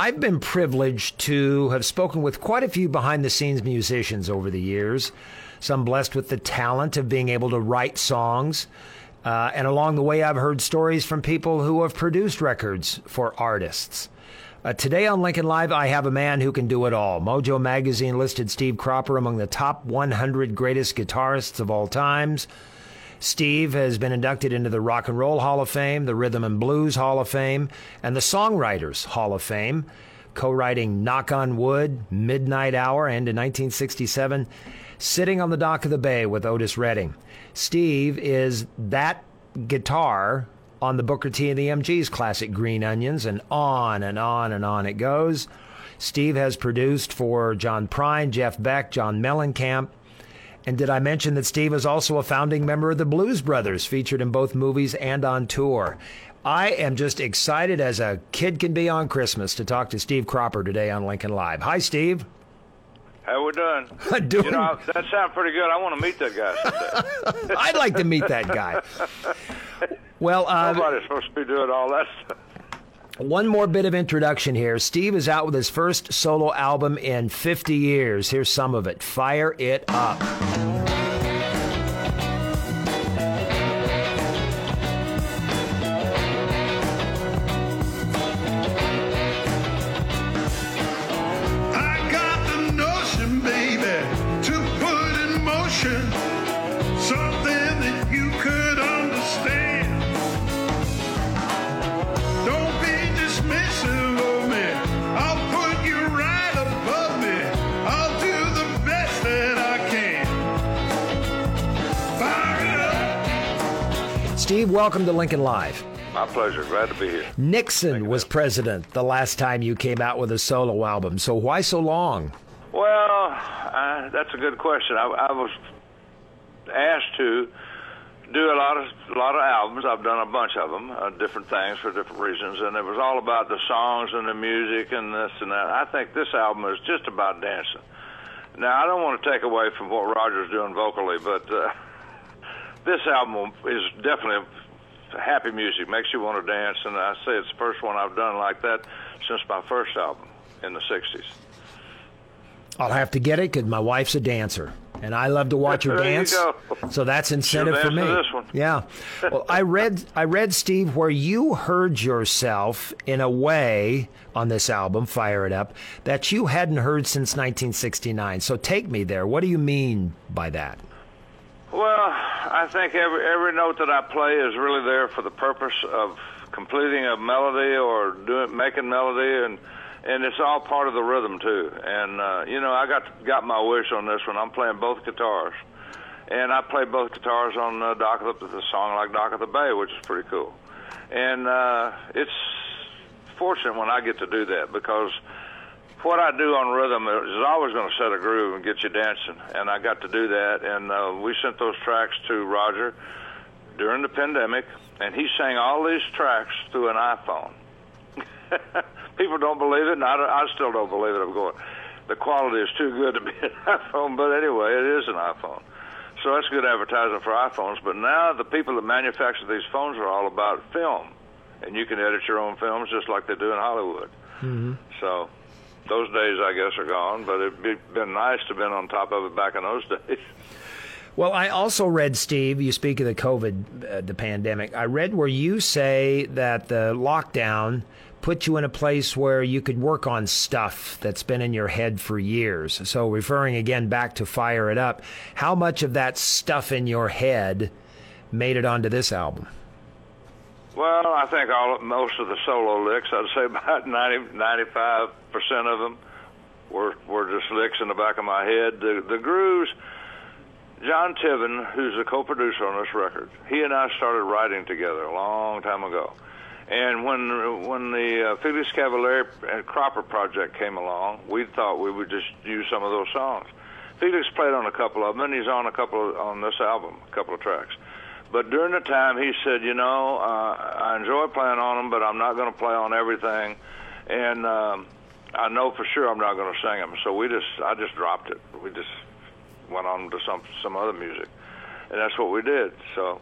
I've been privileged to have spoken with quite a few behind the scenes musicians over the years, some blessed with the talent of being able to write songs. Uh, and along the way, I've heard stories from people who have produced records for artists. Uh, today on Lincoln Live, I have a man who can do it all. Mojo Magazine listed Steve Cropper among the top 100 greatest guitarists of all times. Steve has been inducted into the Rock and Roll Hall of Fame, the Rhythm and Blues Hall of Fame, and the Songwriters Hall of Fame, co writing Knock on Wood, Midnight Hour, and in 1967, Sitting on the Dock of the Bay with Otis Redding. Steve is that guitar on the Booker T and the MG's classic Green Onions, and on and on and on it goes. Steve has produced for John Prine, Jeff Beck, John Mellencamp, and did I mention that Steve is also a founding member of the Blues Brothers, featured in both movies and on tour? I am just excited as a kid can be on Christmas to talk to Steve Cropper today on Lincoln Live. Hi, Steve. How we doing? doing... You know, that sounds pretty good. I want to meet that guy. I'd like to meet that guy. Well, uh, nobody's supposed to be doing all that stuff. One more bit of introduction here. Steve is out with his first solo album in 50 years. Here's some of it Fire It Up. Welcome to Lincoln Live. My pleasure. Glad to be here. Nixon was president the last time you came out with a solo album. So why so long? Well, uh, that's a good question. I, I, was asked to do a lot of a lot of albums. I've done a bunch of them, uh, different things for different reasons, and it was all about the songs and the music and this and that. I think this album is just about dancing. Now, I don't want to take away from what Roger's doing vocally, but. Uh, this album is definitely happy music, makes you want to dance, and I say it's the first one I've done like that since my first album in the '60s. I'll have to get it because my wife's a dancer, and I love to watch her dance. So that's incentive for me. Yeah. Well, I read I read Steve where you heard yourself in a way on this album, Fire It Up, that you hadn't heard since 1969. So take me there. What do you mean by that? Well, I think every every note that I play is really there for the purpose of completing a melody or doing making melody and and it's all part of the rhythm too. And uh, you know, I got got my wish on this one. I'm playing both guitars, and I play both guitars on uh, Dock of the, the song like Dock of the Bay, which is pretty cool. And uh, it's fortunate when I get to do that because what I do on rhythm is always going to set a groove and get you dancing, and I got to do that. And uh, we sent those tracks to Roger during the pandemic, and he sang all these tracks through an iPhone. People don't believe it, and I, I still don't believe it. I'm going, the quality is too good to be an iPhone, but anyway, it is an iPhone. So that's good advertising for iPhones. But now the people that manufacture these phones are all about film, and you can edit your own films just like they do in Hollywood. Mm-hmm. So those days, I guess, are gone. But it'd been nice to have been on top of it back in those days. Well, I also read, Steve, you speak of the COVID, uh, the pandemic. I read where you say that the lockdown put you in a place where you could work on stuff that's been in your head for years. So, referring again back to Fire It Up, how much of that stuff in your head made it onto this album? Well, I think all most of the solo licks, I'd say about 90, 95 percent of them were were just licks in the back of my head. The the grooves. John Tiven, who's a co-producer on this record, he and I started writing together a long time ago, And when when the uh, Felix Cavaliere and Cropper project came along, we thought we would just use some of those songs. Felix played on a couple of them, and he's on a couple of, on this album, a couple of tracks. But during the time, he said, you know, uh, I enjoy playing on them, but I'm not going to play on everything, and um, I know for sure I'm not going to sing them. So we just, I just dropped it. We just went on to some some other music, and that's what we did. So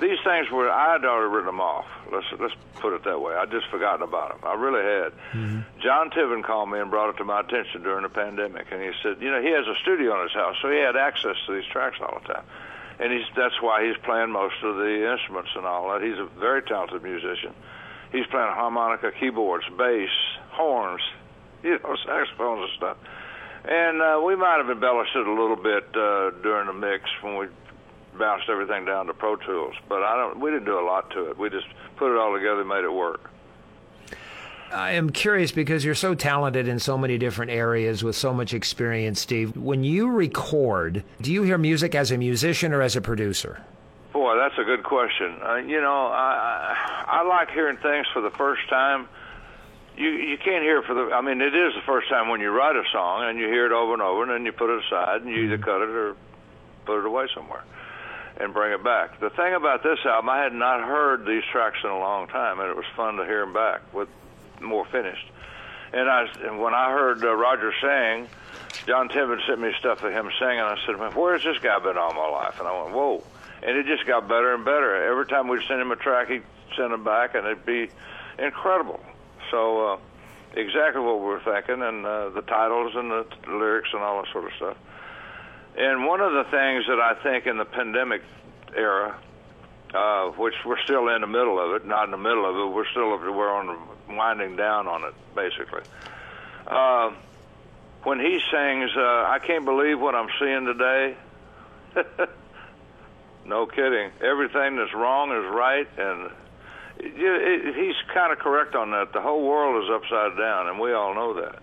these things were I had already written them off. Let's let's put it that way. I just forgotten about them. I really had. Mm-hmm. John Tiven called me and brought it to my attention during the pandemic, and he said, you know, he has a studio in his house, so he had access to these tracks all the time, and he's that's why he's playing most of the instruments and all that. He's a very talented musician. He's playing harmonica, keyboards, bass, horns, you know, saxophones and stuff. And uh, we might have embellished it a little bit uh, during the mix when we bounced everything down to Pro Tools. But I don't. We didn't do a lot to it. We just put it all together, and made it work. I am curious because you're so talented in so many different areas with so much experience, Steve. When you record, do you hear music as a musician or as a producer? Boy, that's a good question. Uh, you know, I, I like hearing things for the first time. You you can't hear it for the. I mean, it is the first time when you write a song and you hear it over and over, and then you put it aside and you either cut it or put it away somewhere and bring it back. The thing about this album, I had not heard these tracks in a long time, and it was fun to hear them back with more finished. And I, and when I heard uh, Roger sing, John Tiven sent me stuff of him singing. I said, "Man, where's this guy been all my life?" And I went, "Whoa!" And it just got better and better. Every time we'd send him a track, he'd send it back, and it'd be incredible. So, uh, exactly what we were thinking, and uh, the titles and the, the lyrics and all that sort of stuff. And one of the things that I think in the pandemic era, uh, which we're still in the middle of it, not in the middle of it, we're still we're on winding down on it basically. Uh, when he sings, uh, "I can't believe what I'm seeing today." no kidding. Everything that's wrong is right, and it, it, he's kind of correct on that. The whole world is upside down, and we all know that.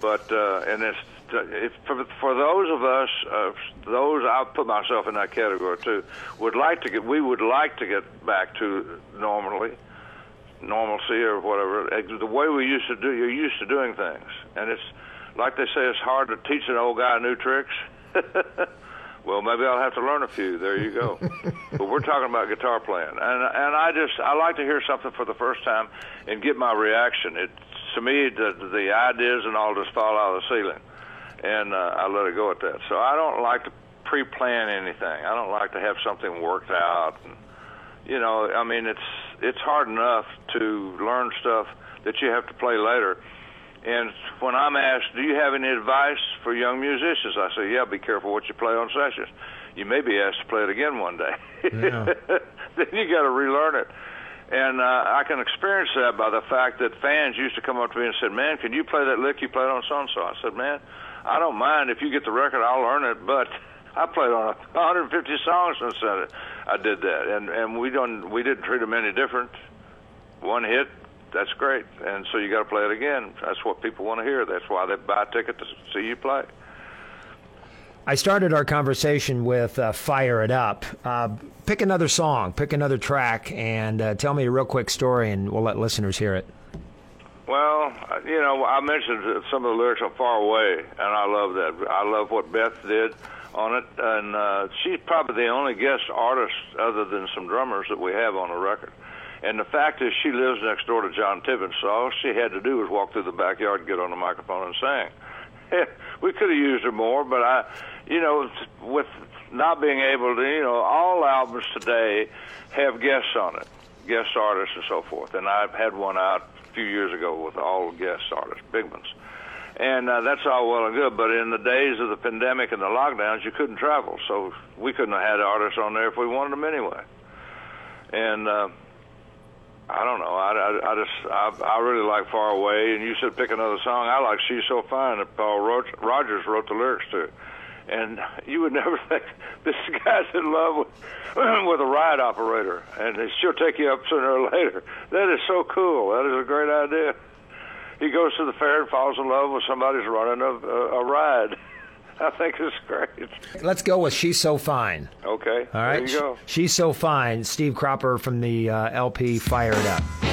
But uh, and it's if for, for those of us, uh, those I put myself in that category too, would like to get, we would like to get back to normally, normalcy or whatever, the way we used to do. You're used to doing things, and it's like they say, it's hard to teach an old guy new tricks. well, maybe I'll have to learn a few. There you go. but we're talking about guitar playing, and and I just I like to hear something for the first time and get my reaction. It to me the the ideas and all just fall out of the ceiling and uh, I let it go at that. So I don't like to pre-plan anything. I don't like to have something worked out. And, you know, I mean, it's it's hard enough to learn stuff that you have to play later. And when I'm asked, "Do you have any advice for young musicians?" I say, "Yeah, be careful what you play on sessions. You may be asked to play it again one day. Yeah. then you got to relearn it." And uh, I can experience that by the fact that fans used to come up to me and said, "Man, can you play that lick you played on so and so?" I said, "Man, I don't mind if you get the record, I'll learn it, but I played on 150 songs since I did that, and and we don't we didn't treat them any different. One hit, that's great, and so you got to play it again. That's what people want to hear. That's why they buy a ticket to see you play. I started our conversation with uh, "Fire It Up." Uh, pick another song, pick another track, and uh, tell me a real quick story, and we'll let listeners hear it. Well, you know, I mentioned some of the lyrics on "Far Away," and I love that. I love what Beth did on it, and uh, she's probably the only guest artist other than some drummers that we have on the record. And the fact is, she lives next door to John Tiven, so all she had to do was walk through the backyard get on the microphone and sing. we could have used her more, but I, you know, with not being able to, you know, all albums today have guests on it, guest artists and so forth. And I've had one out a few years ago with all guest artists, big ones. And uh, that's all well and good, but in the days of the pandemic and the lockdowns, you couldn't travel, so we couldn't have had artists on there if we wanted them anyway. And uh, I don't know, I, I, I just I, I really like Far Away, and you said pick another song. I like She's So Fine that Paul Rodgers wrote the lyrics to. And you would never think this guy's in love with with a ride operator, and she'll take you up sooner or later. That is so cool. That is a great idea. He goes to the fair and falls in love with somebody's running a, a, a ride. I think it's great. Let's go with She's So Fine. Okay. All right. There you go. She's So Fine. Steve Cropper from the uh, LP Fire It Up.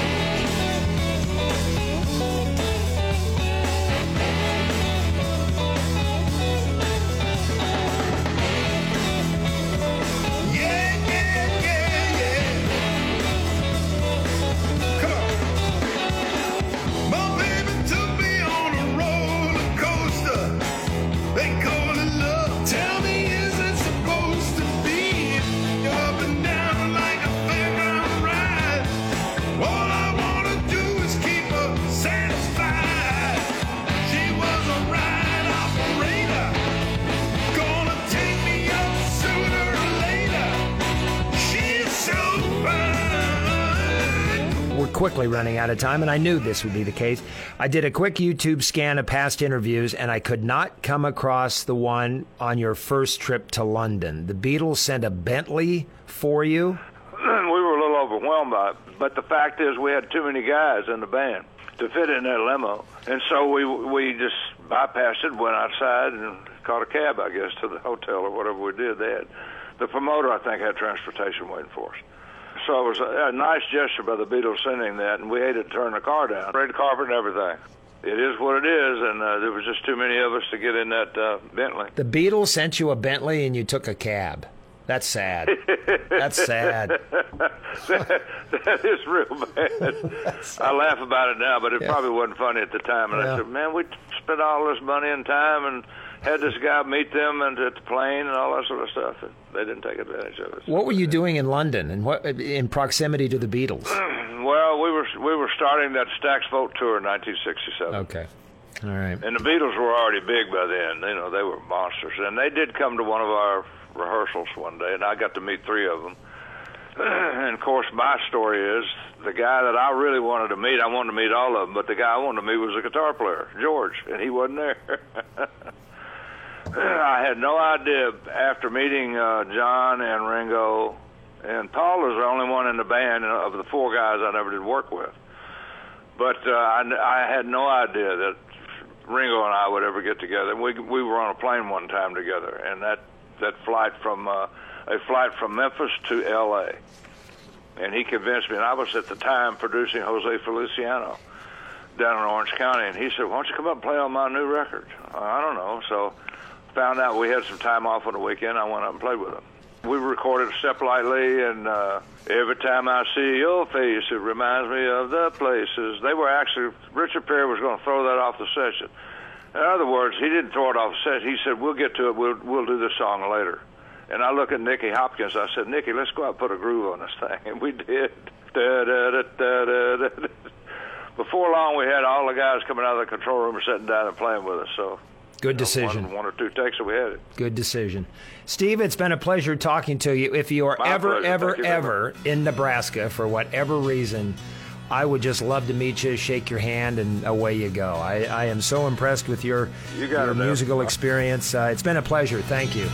Quickly running out of time, and I knew this would be the case. I did a quick YouTube scan of past interviews, and I could not come across the one on your first trip to London. The Beatles sent a Bentley for you. we were a little overwhelmed by it, but the fact is we had too many guys in the band to fit in that limo, and so we we just bypassed it, went outside, and caught a cab, I guess, to the hotel or whatever we did. Had the promoter, I think, had transportation waiting for us. So it was a, a nice gesture by the Beatles sending that, and we hated to turn the car down, red carpet and everything. It is what it is, and uh, there was just too many of us to get in that uh, Bentley. The Beatles sent you a Bentley, and you took a cab. That's sad. That's sad. that is real bad. I laugh about it now, but it Yeah. probably wasn't funny at the time. And Yeah. I said, "Man, we spent all this money and time and had this guy meet them and at the plane and all that sort of stuff, and they didn't take advantage of it." What were you doing in London, and what in proximity to the Beatles? Well, we were we were starting that Stax Volt tour in 1967. Okay, all right. And the Beatles were already big by then. You know, they were monsters. And they did come to one of our rehearsals one day, and I got to meet three of them. and of course, my story is the guy that I really wanted to meet. I wanted to meet all of them, but the guy I wanted to meet was a guitar player, George, and he wasn't there. I had no idea after meeting uh, John and Ringo, and Paul was the only one in the band of the four guys I never did work with. But uh, I, I had no idea that Ringo and I would ever get together. We we were on a plane one time together, and that that flight from uh, a flight from Memphis to L.A. And he convinced me, and I was at the time producing Jose Feliciano down in Orange County, and he said, "Why don't you come up and play on my new record?" I don't know. So found out we had some time off on the weekend. I went up and played with them. We recorded Step Lightly, and uh, every time I see your face, it reminds me of the places. They were actually Richard Perry was going to throw that off the session. In other words, he didn't throw it off the session. He said, "We'll get to it. We'll we'll do this song later." And I look at Nicky Hopkins. I said, "Nicky, let's go out and put a groove on this thing," and we did. Da, da, da, da, da, da. Before long, we had all the guys coming out of the control room sitting down and playing with us. So Good decision. one or two takes, and we had it. Good decision. Steve, it's been a pleasure talking to you. If you are My ever, pleasure. ever, you ever in Nebraska for whatever reason, I would just love to meet you, shake your hand, and away you go. I, I am so impressed with your, You your musical experience. Uh, it's been a pleasure. Thank you.